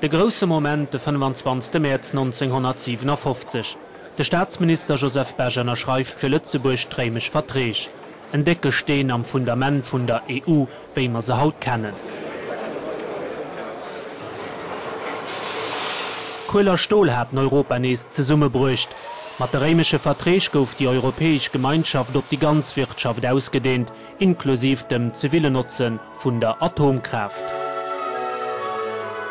De grosse Moment de 25. März 1957. De Staatsminister Joseph Bergener schreift fir Lützeburg trämisch vertrech. En Decke steen am Fundament vun der EU, wéi man se haut kennen. Kuller Stohl hat Europa nees ze Summe brucht. Materemische Vertreg gouf die Europäisch Gemeinschaft op die Ganzwirtschaft ausgedehnt, inklusiv dem zivile Nutzen vun der Atomkraft.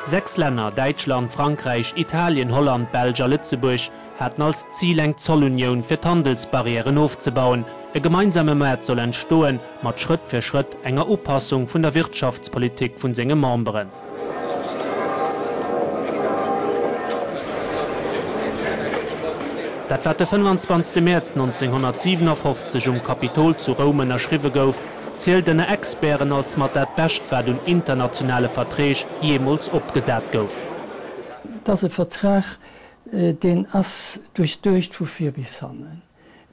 Sechs Länder Deutschland, Frankreich, Italien, Holland, Belger, Lützeburg hätten als Zieleng Zollunion fir Handelsbarrieren aufzubauen. E gemeinsame Mä soll entstohlen, mat Schritt für Schritt enger Oppassung vun der Wirtschaftspolitik vun senge Maen. Dat war der 25. März 1957 um Kapitol zu Romen erschriwe gouf, zählt den Experen als mat dat bestwer un internationale Vertreg jemals opgesät gouf. Dat se Vertrag äh, den ass durch durchcht vu vier bis hannen.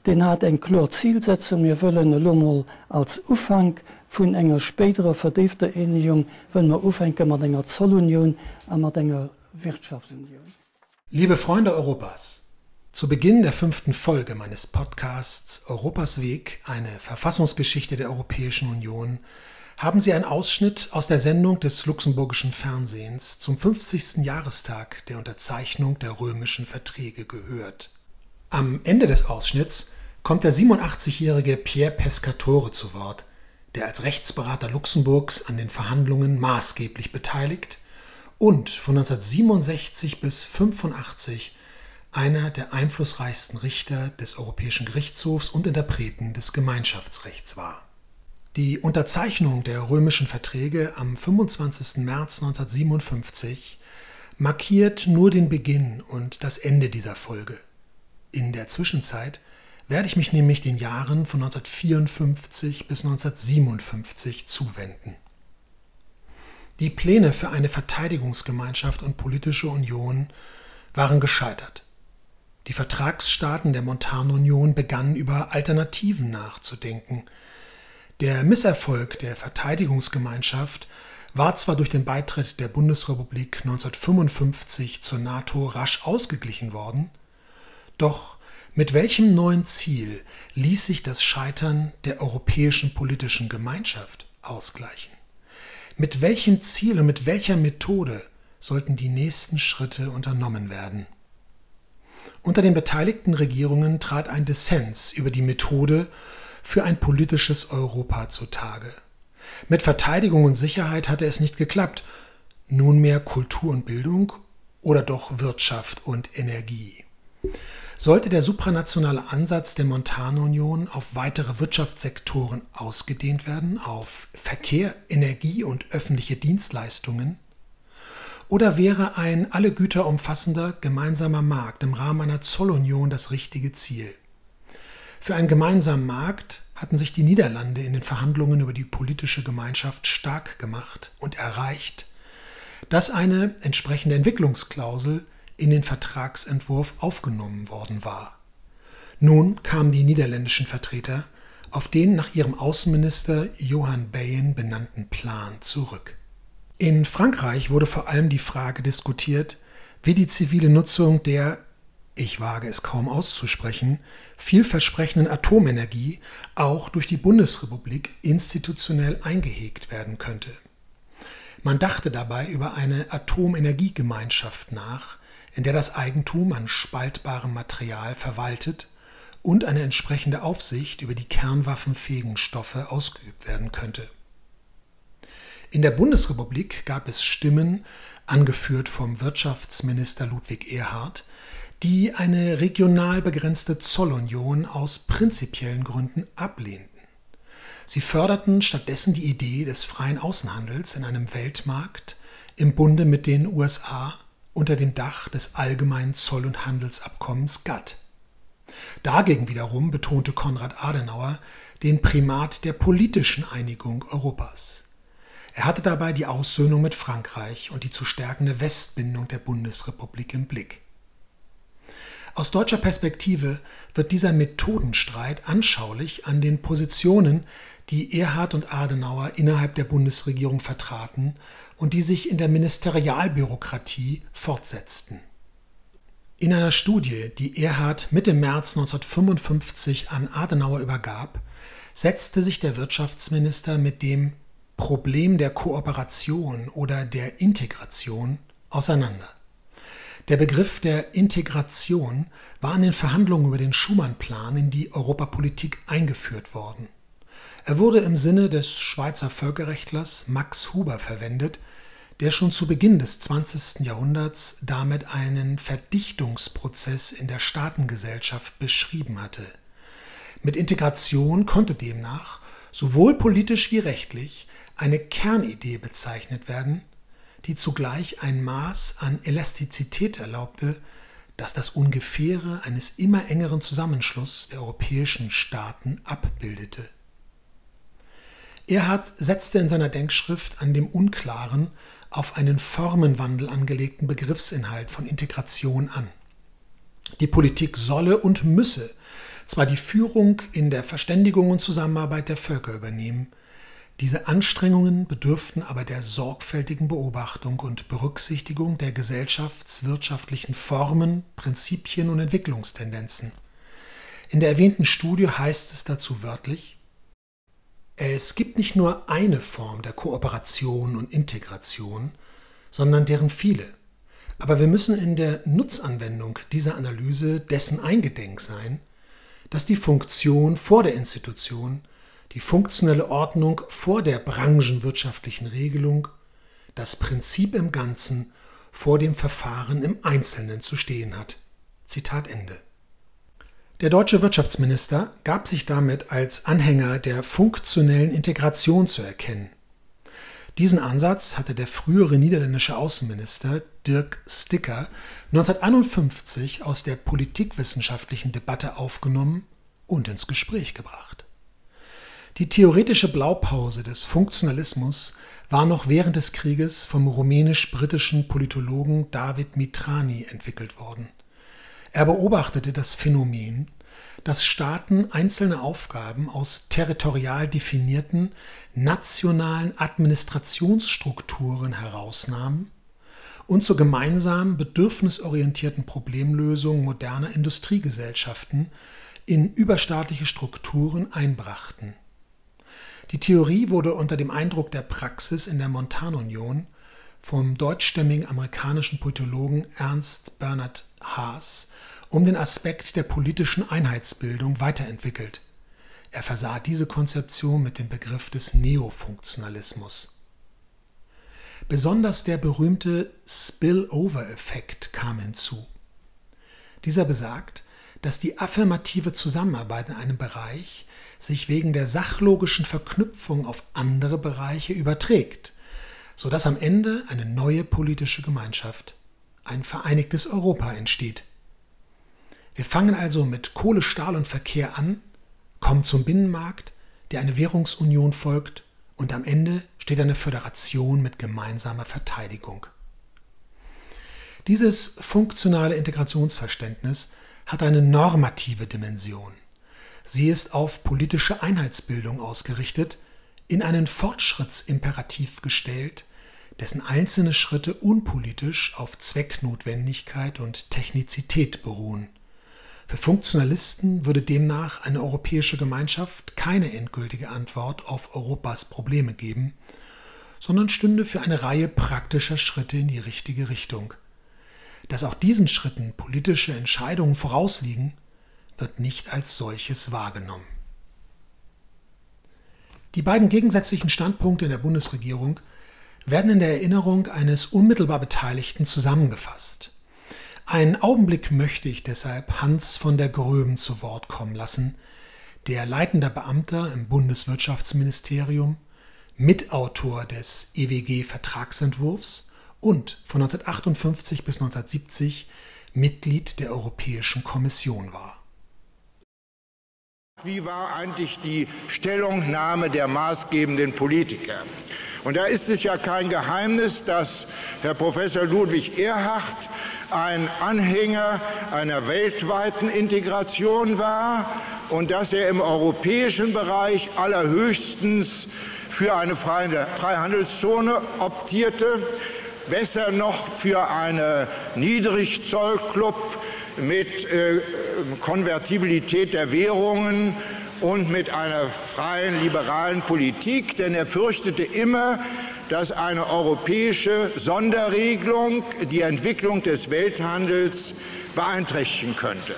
Den hat eng Chlor Zielsetzung mir wëllen Lummel als Ufang vun enger späterer verdeefter Enigung, wenn man Ufenke mat enger Zollunion a mat enger Wirtschaftsunion. Liebe Freunde Europas, Zu Beginn der fünften Folge meines Podcasts Europas Weg, eine Verfassungsgeschichte der Europäischen Union, haben Sie einen Ausschnitt aus der Sendung des luxemburgischen Fernsehens zum 50. Jahrestag der Unterzeichnung der römischen Verträge gehört. Am Ende des Ausschnitts kommt der 87-jährige Pierre Pescatore zu Wort, der als Rechtsberater Luxemburgs an den Verhandlungen maßgeblich beteiligt und von 1967 bis 1985 einer der einflussreichsten Richter des Europäischen Gerichtshofs und Interpreten des Gemeinschaftsrechts war. Die Unterzeichnung der römischen Verträge am 25. März 1957 markiert nur den Beginn und das Ende dieser Folge. In der Zwischenzeit werde ich mich nämlich den Jahren von 1954 bis 1957 zuwenden. Die Pläne für eine Verteidigungsgemeinschaft und politische Union waren gescheitert. Die Vertragsstaaten der Montanunion begannen über Alternativen nachzudenken. Der Misserfolg der Verteidigungsgemeinschaft war zwar durch den Beitritt der Bundesrepublik 1955 zur NATO rasch ausgeglichen worden, doch mit welchem neuen Ziel ließ sich das Scheitern der europäischen politischen Gemeinschaft ausgleichen? Mit welchem Ziel und mit welcher Methode sollten die nächsten Schritte unternommen werden? Unter den beteiligten Regierungen trat ein Dissens über die Methode für ein politisches Europa zutage. Mit Verteidigung und Sicherheit hatte es nicht geklappt, nunmehr Kultur und Bildung oder doch Wirtschaft und Energie. Sollte der supranationale Ansatz der Montanunion auf weitere Wirtschaftssektoren ausgedehnt werden, auf Verkehr, Energie und öffentliche Dienstleistungen, oder wäre ein alle Güter umfassender gemeinsamer Markt im Rahmen einer Zollunion das richtige Ziel? Für einen gemeinsamen Markt hatten sich die Niederlande in den Verhandlungen über die politische Gemeinschaft stark gemacht und erreicht, dass eine entsprechende Entwicklungsklausel in den Vertragsentwurf aufgenommen worden war. Nun kamen die niederländischen Vertreter auf den nach ihrem Außenminister Johann Bayen benannten Plan zurück. In Frankreich wurde vor allem die Frage diskutiert, wie die zivile Nutzung der, ich wage es kaum auszusprechen, vielversprechenden Atomenergie auch durch die Bundesrepublik institutionell eingehegt werden könnte. Man dachte dabei über eine Atomenergiegemeinschaft nach, in der das Eigentum an spaltbarem Material verwaltet und eine entsprechende Aufsicht über die kernwaffenfähigen Stoffe ausgeübt werden könnte. In der Bundesrepublik gab es Stimmen, angeführt vom Wirtschaftsminister Ludwig Erhard, die eine regional begrenzte Zollunion aus prinzipiellen Gründen ablehnten. Sie förderten stattdessen die Idee des freien Außenhandels in einem Weltmarkt im Bunde mit den USA unter dem Dach des allgemeinen Zoll- und Handelsabkommens GATT. Dagegen wiederum betonte Konrad Adenauer den Primat der politischen Einigung Europas. Er hatte dabei die Aussöhnung mit Frankreich und die zu stärkende Westbindung der Bundesrepublik im Blick. Aus deutscher Perspektive wird dieser Methodenstreit anschaulich an den Positionen, die Erhard und Adenauer innerhalb der Bundesregierung vertraten und die sich in der Ministerialbürokratie fortsetzten. In einer Studie, die Erhard Mitte März 1955 an Adenauer übergab, setzte sich der Wirtschaftsminister mit dem Problem der Kooperation oder der Integration auseinander. Der Begriff der Integration war in den Verhandlungen über den Schumann-Plan in die Europapolitik eingeführt worden. Er wurde im Sinne des Schweizer Völkerrechtlers Max Huber verwendet, der schon zu Beginn des 20. Jahrhunderts damit einen Verdichtungsprozess in der Staatengesellschaft beschrieben hatte. Mit Integration konnte demnach sowohl politisch wie rechtlich eine Kernidee bezeichnet werden, die zugleich ein Maß an Elastizität erlaubte, das das Ungefähre eines immer engeren Zusammenschlusses der europäischen Staaten abbildete. Erhard setzte in seiner Denkschrift an dem unklaren, auf einen Formenwandel angelegten Begriffsinhalt von Integration an. Die Politik solle und müsse zwar die Führung in der Verständigung und Zusammenarbeit der Völker übernehmen, diese Anstrengungen bedürften aber der sorgfältigen Beobachtung und Berücksichtigung der gesellschaftswirtschaftlichen Formen, Prinzipien und Entwicklungstendenzen. In der erwähnten Studie heißt es dazu wörtlich, es gibt nicht nur eine Form der Kooperation und Integration, sondern deren viele. Aber wir müssen in der Nutzanwendung dieser Analyse dessen eingedenk sein, dass die Funktion vor der Institution die funktionelle Ordnung vor der branchenwirtschaftlichen Regelung, das Prinzip im Ganzen vor dem Verfahren im Einzelnen zu stehen hat. Zitat Ende. Der deutsche Wirtschaftsminister gab sich damit als Anhänger der funktionellen Integration zu erkennen. Diesen Ansatz hatte der frühere niederländische Außenminister Dirk Sticker 1951 aus der politikwissenschaftlichen Debatte aufgenommen und ins Gespräch gebracht. Die theoretische Blaupause des Funktionalismus war noch während des Krieges vom rumänisch-britischen Politologen David Mitrani entwickelt worden. Er beobachtete das Phänomen, dass Staaten einzelne Aufgaben aus territorial definierten nationalen Administrationsstrukturen herausnahmen und zur gemeinsamen bedürfnisorientierten Problemlösung moderner Industriegesellschaften in überstaatliche Strukturen einbrachten. Die Theorie wurde unter dem Eindruck der Praxis in der Montanunion vom deutschstämmigen amerikanischen Politologen Ernst Bernhard Haas um den Aspekt der politischen Einheitsbildung weiterentwickelt. Er versah diese Konzeption mit dem Begriff des Neofunktionalismus. Besonders der berühmte Spillover-Effekt kam hinzu. Dieser besagt, dass die affirmative Zusammenarbeit in einem Bereich sich wegen der sachlogischen Verknüpfung auf andere Bereiche überträgt, sodass am Ende eine neue politische Gemeinschaft, ein vereinigtes Europa entsteht. Wir fangen also mit Kohle, Stahl und Verkehr an, kommen zum Binnenmarkt, der eine Währungsunion folgt, und am Ende steht eine Föderation mit gemeinsamer Verteidigung. Dieses funktionale Integrationsverständnis hat eine normative Dimension. Sie ist auf politische Einheitsbildung ausgerichtet, in einen Fortschrittsimperativ gestellt, dessen einzelne Schritte unpolitisch auf Zwecknotwendigkeit und Technizität beruhen. Für Funktionalisten würde demnach eine europäische Gemeinschaft keine endgültige Antwort auf Europas Probleme geben, sondern stünde für eine Reihe praktischer Schritte in die richtige Richtung. Dass auch diesen Schritten politische Entscheidungen vorausliegen, wird nicht als solches wahrgenommen. Die beiden gegensätzlichen Standpunkte in der Bundesregierung werden in der Erinnerung eines unmittelbar Beteiligten zusammengefasst. Einen Augenblick möchte ich deshalb Hans von der Gröben zu Wort kommen lassen, der leitender Beamter im Bundeswirtschaftsministerium, Mitautor des EWG-Vertragsentwurfs und von 1958 bis 1970 Mitglied der Europäischen Kommission war. Wie war eigentlich die Stellungnahme der maßgebenden Politiker? Und da ist es ja kein Geheimnis, dass Herr Professor Ludwig Erhard ein Anhänger einer weltweiten Integration war und dass er im europäischen Bereich allerhöchstens für eine Freihandelszone optierte, besser noch für eine Niedrigzollklub mit äh, Konvertibilität der Währungen und mit einer freien liberalen Politik, denn er fürchtete immer, dass eine europäische Sonderregelung die Entwicklung des Welthandels beeinträchtigen könnte.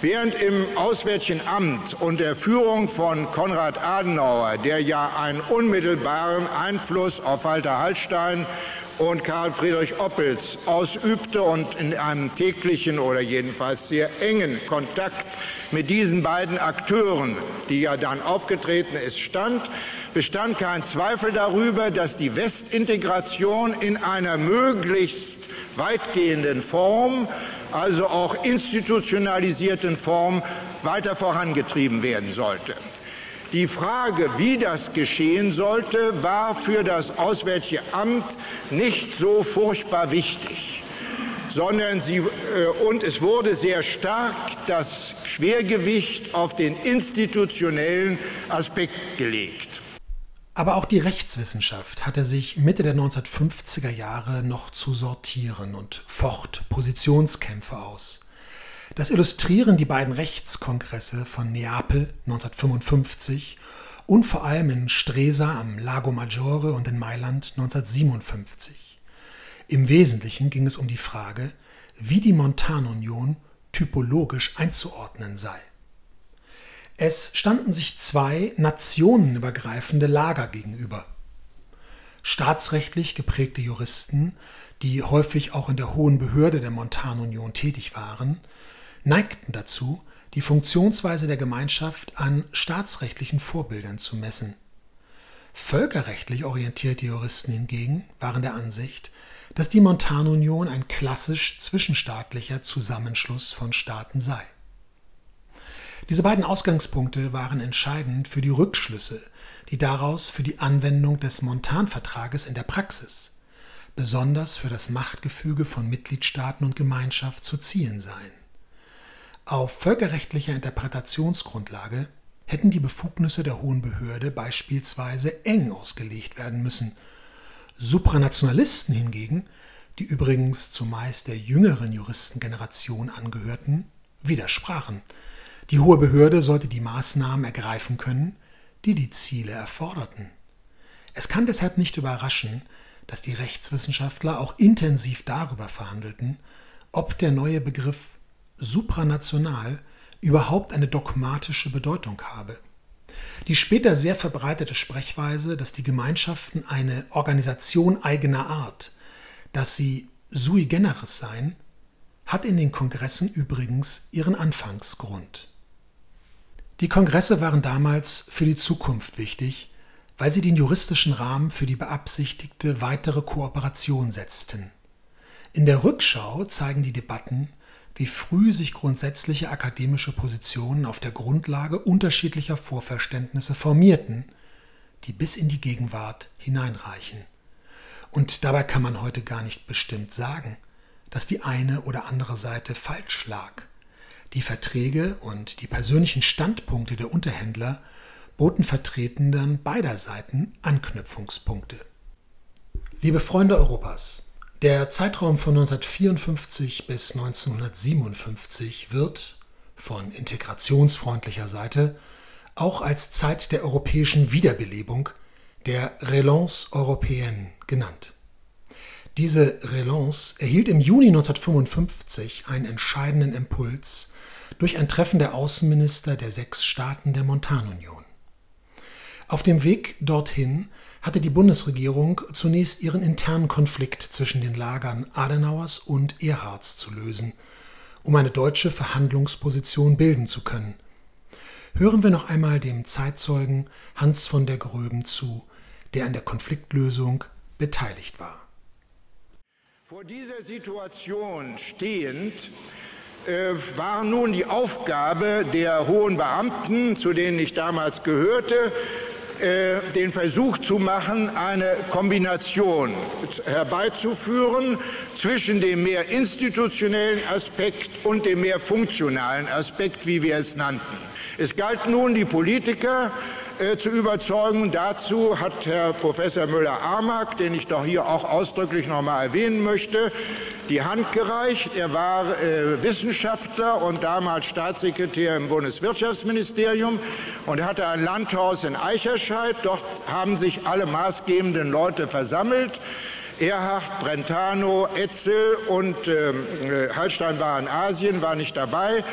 Während im Auswärtigen Amt und der Führung von Konrad Adenauer, der ja einen unmittelbaren Einfluss auf Walter Hallstein und Karl Friedrich Oppels ausübte und in einem täglichen oder jedenfalls sehr engen Kontakt mit diesen beiden Akteuren, die ja dann aufgetreten ist, stand, bestand kein Zweifel darüber, dass die Westintegration in einer möglichst weitgehenden Form, also auch institutionalisierten Form, weiter vorangetrieben werden sollte. Die Frage, wie das geschehen sollte, war für das Auswärtige Amt nicht so furchtbar wichtig, sondern sie, äh, und es wurde sehr stark das Schwergewicht auf den institutionellen Aspekt gelegt. Aber auch die Rechtswissenschaft hatte sich Mitte der 1950er Jahre noch zu sortieren und focht Positionskämpfe aus. Das illustrieren die beiden Rechtskongresse von Neapel 1955 und vor allem in Stresa am Lago Maggiore und in Mailand 1957. Im Wesentlichen ging es um die Frage, wie die Montanunion typologisch einzuordnen sei. Es standen sich zwei nationenübergreifende Lager gegenüber. Staatsrechtlich geprägte Juristen, die häufig auch in der hohen Behörde der Montanunion tätig waren, neigten dazu, die Funktionsweise der Gemeinschaft an staatsrechtlichen Vorbildern zu messen. Völkerrechtlich orientierte Juristen hingegen waren der Ansicht, dass die Montanunion ein klassisch zwischenstaatlicher Zusammenschluss von Staaten sei. Diese beiden Ausgangspunkte waren entscheidend für die Rückschlüsse, die daraus für die Anwendung des Montanvertrages in der Praxis, besonders für das Machtgefüge von Mitgliedstaaten und Gemeinschaft zu ziehen seien. Auf völkerrechtlicher Interpretationsgrundlage hätten die Befugnisse der Hohen Behörde beispielsweise eng ausgelegt werden müssen. Supranationalisten hingegen, die übrigens zumeist der jüngeren Juristengeneration angehörten, widersprachen. Die Hohe Behörde sollte die Maßnahmen ergreifen können, die die Ziele erforderten. Es kann deshalb nicht überraschen, dass die Rechtswissenschaftler auch intensiv darüber verhandelten, ob der neue Begriff supranational überhaupt eine dogmatische Bedeutung habe. Die später sehr verbreitete Sprechweise, dass die Gemeinschaften eine Organisation eigener Art, dass sie sui generis seien, hat in den Kongressen übrigens ihren Anfangsgrund. Die Kongresse waren damals für die Zukunft wichtig, weil sie den juristischen Rahmen für die beabsichtigte weitere Kooperation setzten. In der Rückschau zeigen die Debatten, wie früh sich grundsätzliche akademische Positionen auf der Grundlage unterschiedlicher Vorverständnisse formierten, die bis in die Gegenwart hineinreichen. Und dabei kann man heute gar nicht bestimmt sagen, dass die eine oder andere Seite falsch lag. Die Verträge und die persönlichen Standpunkte der Unterhändler boten Vertretenden beider Seiten Anknüpfungspunkte. Liebe Freunde Europas, der Zeitraum von 1954 bis 1957 wird von integrationsfreundlicher Seite auch als Zeit der europäischen Wiederbelebung, der Relance européenne genannt. Diese Relance erhielt im Juni 1955 einen entscheidenden Impuls durch ein Treffen der Außenminister der sechs Staaten der Montanunion. Auf dem Weg dorthin hatte die Bundesregierung zunächst ihren internen Konflikt zwischen den Lagern Adenauers und Erhards zu lösen, um eine deutsche Verhandlungsposition bilden zu können. Hören wir noch einmal dem Zeitzeugen Hans von der Gröben zu, der an der Konfliktlösung beteiligt war. Vor dieser Situation stehend äh, war nun die Aufgabe der hohen Beamten, zu denen ich damals gehörte, äh, den Versuch zu machen, eine Kombination herbeizuführen zwischen dem mehr institutionellen Aspekt und dem mehr funktionalen Aspekt, wie wir es nannten. Es galt nun, die Politiker äh, zu überzeugen. Dazu hat Herr Professor Müller-Armack, den ich doch hier auch ausdrücklich noch mal erwähnen möchte, die Hand gereicht. Er war äh, Wissenschaftler und damals Staatssekretär im Bundeswirtschaftsministerium und hatte ein Landhaus in Eicherscheid. Dort haben sich alle maßgebenden Leute versammelt. Erhard, Brentano, Etzel und ähm, äh, Hallstein war in Asien, war nicht dabei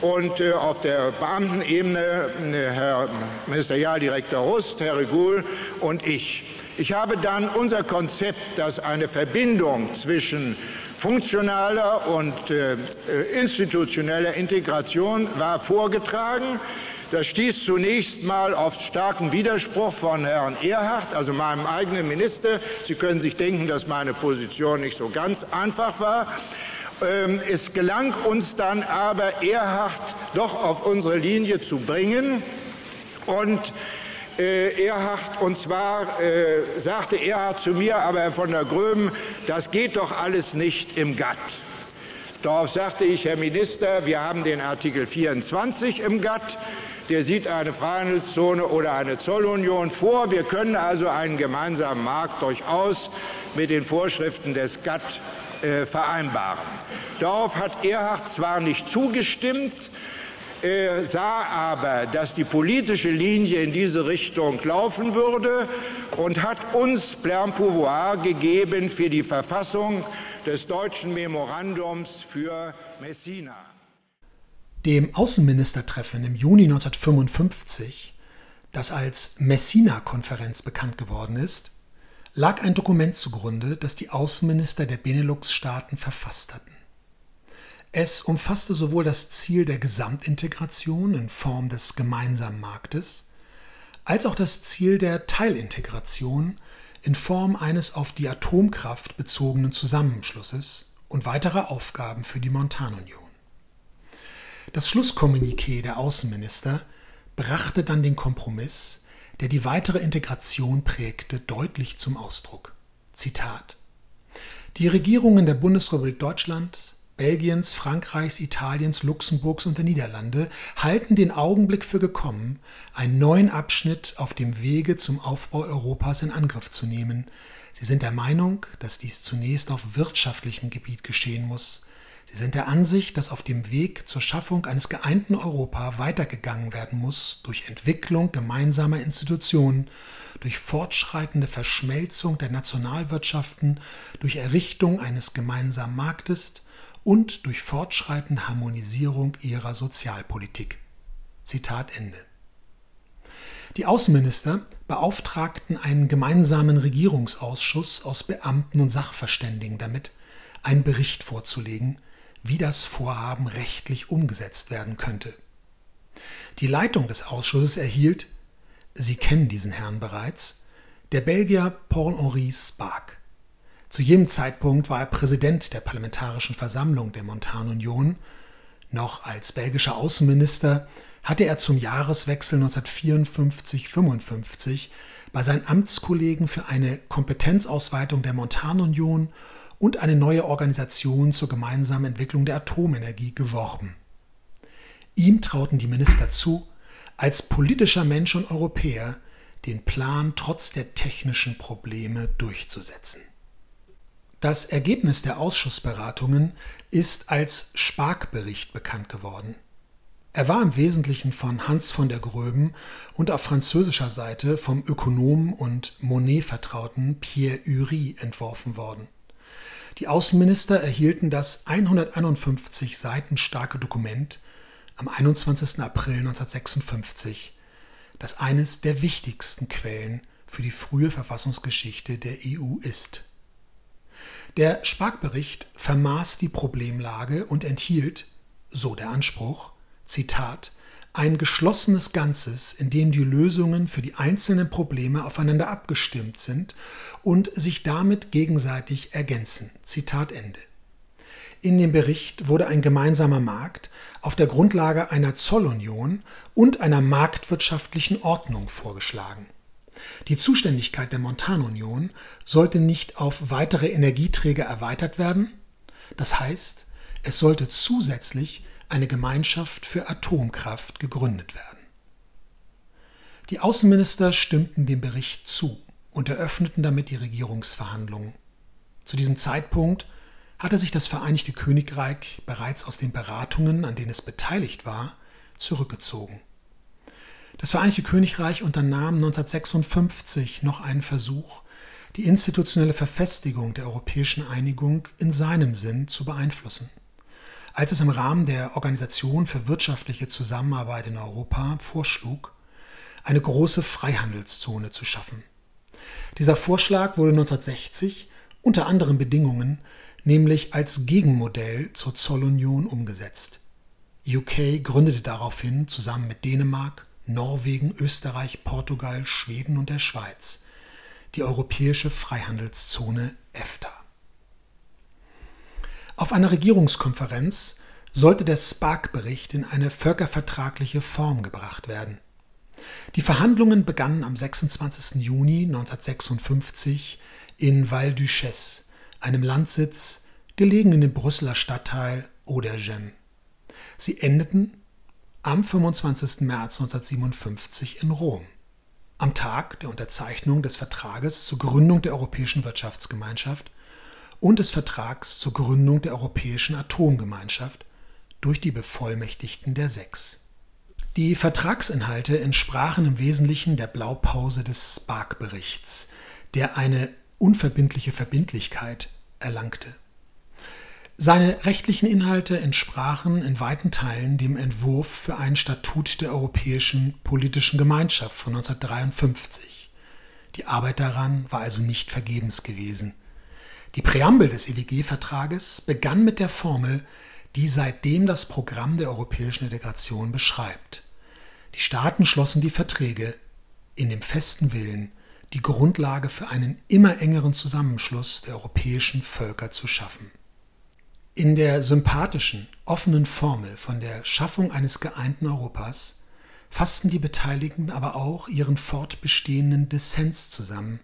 und äh, auf der Beamtenebene äh, Herr Ministerialdirektor Rust, Herr Regul und ich. Ich habe dann unser Konzept, das eine Verbindung zwischen funktionaler und äh, institutioneller Integration war, vorgetragen. Das stieß zunächst mal auf starken Widerspruch von Herrn Erhard, also meinem eigenen Minister. Sie können sich denken, dass meine Position nicht so ganz einfach war. Ähm, es gelang uns dann aber, Erhard doch auf unsere Linie zu bringen. Und äh, Erhard, und zwar äh, sagte Erhard zu mir, aber Herr von der Gröben, das geht doch alles nicht im GATT. Darauf sagte ich, Herr Minister, wir haben den Artikel 24 im GATT. Der sieht eine Freihandelszone oder eine Zollunion vor. Wir können also einen gemeinsamen Markt durchaus mit den Vorschriften des GATT äh, vereinbaren. Darauf hat Erhard zwar nicht zugestimmt, äh, sah aber, dass die politische Linie in diese Richtung laufen würde und hat uns plein pouvoir gegeben für die Verfassung des deutschen Memorandums für Messina. Dem Außenministertreffen im Juni 1955, das als Messina-Konferenz bekannt geworden ist, lag ein Dokument zugrunde, das die Außenminister der Benelux-Staaten verfasst hatten. Es umfasste sowohl das Ziel der Gesamtintegration in Form des gemeinsamen Marktes, als auch das Ziel der Teilintegration in Form eines auf die Atomkraft bezogenen Zusammenschlusses und weiterer Aufgaben für die Montanunion. Das Schlusskommuniqué der Außenminister brachte dann den Kompromiss, der die weitere Integration prägte, deutlich zum Ausdruck. Zitat Die Regierungen der Bundesrepublik Deutschland, Belgiens, Frankreichs, Italiens, Luxemburgs und der Niederlande halten den Augenblick für gekommen, einen neuen Abschnitt auf dem Wege zum Aufbau Europas in Angriff zu nehmen. Sie sind der Meinung, dass dies zunächst auf wirtschaftlichem Gebiet geschehen muss, Sie sind der Ansicht, dass auf dem Weg zur Schaffung eines geeinten Europa weitergegangen werden muss durch Entwicklung gemeinsamer Institutionen, durch fortschreitende Verschmelzung der Nationalwirtschaften, durch Errichtung eines gemeinsamen Marktes und durch fortschreitende Harmonisierung ihrer Sozialpolitik. Zitat Ende. Die Außenminister beauftragten einen gemeinsamen Regierungsausschuss aus Beamten und Sachverständigen damit, einen Bericht vorzulegen, wie das Vorhaben rechtlich umgesetzt werden könnte. Die Leitung des Ausschusses erhielt, Sie kennen diesen Herrn bereits, der Belgier Paul-Henri Spark. Zu jenem Zeitpunkt war er Präsident der Parlamentarischen Versammlung der Montanunion. Noch als belgischer Außenminister hatte er zum Jahreswechsel 1954-55 bei seinen Amtskollegen für eine Kompetenzausweitung der Montanunion und eine neue Organisation zur gemeinsamen Entwicklung der Atomenergie geworben. Ihm trauten die Minister zu, als politischer Mensch und Europäer den Plan trotz der technischen Probleme durchzusetzen. Das Ergebnis der Ausschussberatungen ist als Spark-Bericht bekannt geworden. Er war im Wesentlichen von Hans von der Gröben und auf französischer Seite vom Ökonomen und Monet-Vertrauten Pierre Ury entworfen worden. Die Außenminister erhielten das 151 Seiten starke Dokument am 21. April 1956, das eines der wichtigsten Quellen für die frühe Verfassungsgeschichte der EU ist. Der Spark-Bericht vermaß die Problemlage und enthielt, so der Anspruch, Zitat, ein geschlossenes Ganzes, in dem die Lösungen für die einzelnen Probleme aufeinander abgestimmt sind und sich damit gegenseitig ergänzen. Zitat Ende. In dem Bericht wurde ein gemeinsamer Markt auf der Grundlage einer Zollunion und einer marktwirtschaftlichen Ordnung vorgeschlagen. Die Zuständigkeit der Montanunion sollte nicht auf weitere Energieträger erweitert werden, das heißt, es sollte zusätzlich eine Gemeinschaft für Atomkraft gegründet werden. Die Außenminister stimmten dem Bericht zu und eröffneten damit die Regierungsverhandlungen. Zu diesem Zeitpunkt hatte sich das Vereinigte Königreich bereits aus den Beratungen, an denen es beteiligt war, zurückgezogen. Das Vereinigte Königreich unternahm 1956 noch einen Versuch, die institutionelle Verfestigung der europäischen Einigung in seinem Sinn zu beeinflussen. Als es im Rahmen der Organisation für wirtschaftliche Zusammenarbeit in Europa vorschlug, eine große Freihandelszone zu schaffen. Dieser Vorschlag wurde 1960 unter anderen Bedingungen, nämlich als Gegenmodell zur Zollunion umgesetzt. UK gründete daraufhin zusammen mit Dänemark, Norwegen, Österreich, Portugal, Schweden und der Schweiz die europäische Freihandelszone EFTA. Auf einer Regierungskonferenz sollte der SPARC-Bericht in eine völkervertragliche Form gebracht werden. Die Verhandlungen begannen am 26. Juni 1956 in Val Duchesse, einem Landsitz gelegen in dem Brüsseler Stadtteil Odergem. Sie endeten am 25. März 1957 in Rom, am Tag der Unterzeichnung des Vertrages zur Gründung der Europäischen Wirtschaftsgemeinschaft und des Vertrags zur Gründung der Europäischen Atomgemeinschaft durch die Bevollmächtigten der Sechs. Die Vertragsinhalte entsprachen im Wesentlichen der Blaupause des Spark-Berichts, der eine unverbindliche Verbindlichkeit erlangte. Seine rechtlichen Inhalte entsprachen in weiten Teilen dem Entwurf für ein Statut der Europäischen Politischen Gemeinschaft von 1953. Die Arbeit daran war also nicht vergebens gewesen. Die Präambel des EWG-Vertrages begann mit der Formel, die seitdem das Programm der europäischen Integration beschreibt. Die Staaten schlossen die Verträge in dem festen Willen, die Grundlage für einen immer engeren Zusammenschluss der europäischen Völker zu schaffen. In der sympathischen, offenen Formel von der Schaffung eines geeinten Europas fassten die Beteiligten aber auch ihren fortbestehenden Dissens zusammen.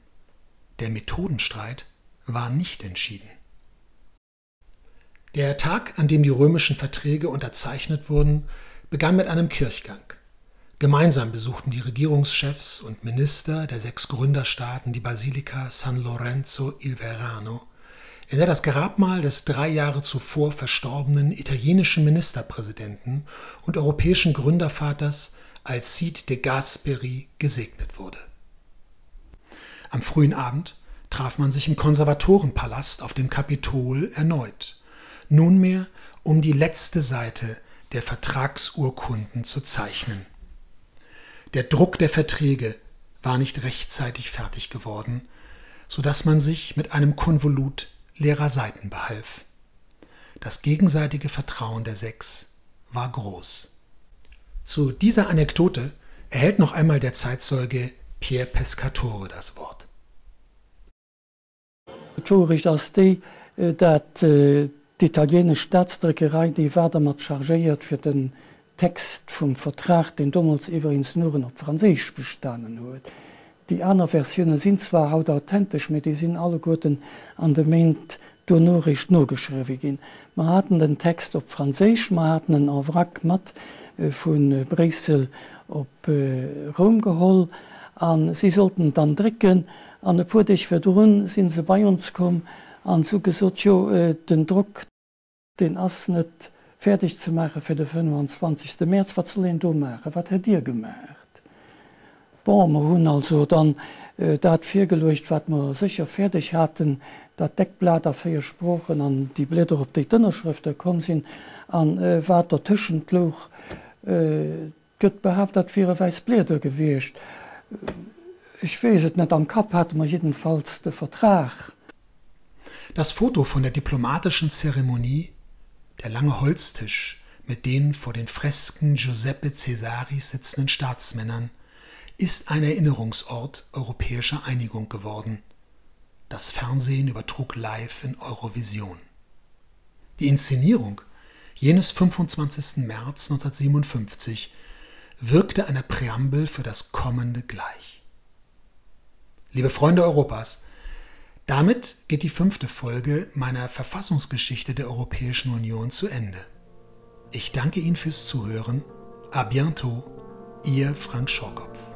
Der Methodenstreit war nicht entschieden. Der Tag, an dem die römischen Verträge unterzeichnet wurden, begann mit einem Kirchgang. Gemeinsam besuchten die Regierungschefs und Minister der sechs Gründerstaaten die Basilika San Lorenzo il Verano in der das Grabmal des drei Jahre zuvor verstorbenen italienischen Ministerpräsidenten und europäischen Gründervaters Alcide de Gasperi gesegnet wurde. Am frühen Abend traf man sich im Konservatorenpalast auf dem Kapitol erneut, nunmehr um die letzte Seite der Vertragsurkunden zu zeichnen. Der Druck der Verträge war nicht rechtzeitig fertig geworden, so dass man sich mit einem Konvolut leerer Seiten behalf. Das gegenseitige Vertrauen der sechs war groß. Zu dieser Anekdote erhält noch einmal der Zeitzeuge Pier Pescatore das Wort. Jorig ass déi dat d'italiene Staatsdreckerei déi Wader mat chargéiert fir den Text vum Vertrag den Dommels iwwerins Nuren op Fraésich bestanen huet. Die aner Versionioune sinn zwar haut authentisch, mit die sinn alle Goten an de Mint do donorisch no geschriwe gin. Ma hatten den Text op Fraésich, ma hatten den Awrack mat vun Bresel op Rom geholl, an sie sollten dann drecken an de Pudech verdroen sinn se bei uns kom an zu gesot jo äh, den Druck den ass net fertig zu mache fir de 25. März wat zu do mache, wat het Dir gemerkt. Bommer hunn also dann äh, dat fir gelecht, wat man sicher fertig hatten, dat Deckblätter fir gesprochen an die Blätter op de Dënnerschrifte kom sinn an äh, wat der Tischschenloch äh, gëtt behabt dat virweis Bläder gewecht. Äh, Ich weet net am Kap hat man jedenfalls de Vertrag. Das Foto von der diplomatischen Zeremonie, der lange Holztisch mit den vor den Fresken Giuseppe Cesaris sitzenden Staatsmännern, ist ein Erinnerungsort europäischer Einigung geworden. Das Fernsehen übertrug live in Eurovision. Die Inszenierung jenes 25. März 1957 wirkte einer Präambel für das kommende gleich. Liebe Freunde Europas, damit geht die fünfte Folge meiner Verfassungsgeschichte der Europäischen Union zu Ende. Ich danke Ihnen fürs Zuhören. A bientôt, Ihr Frank Schorkopf.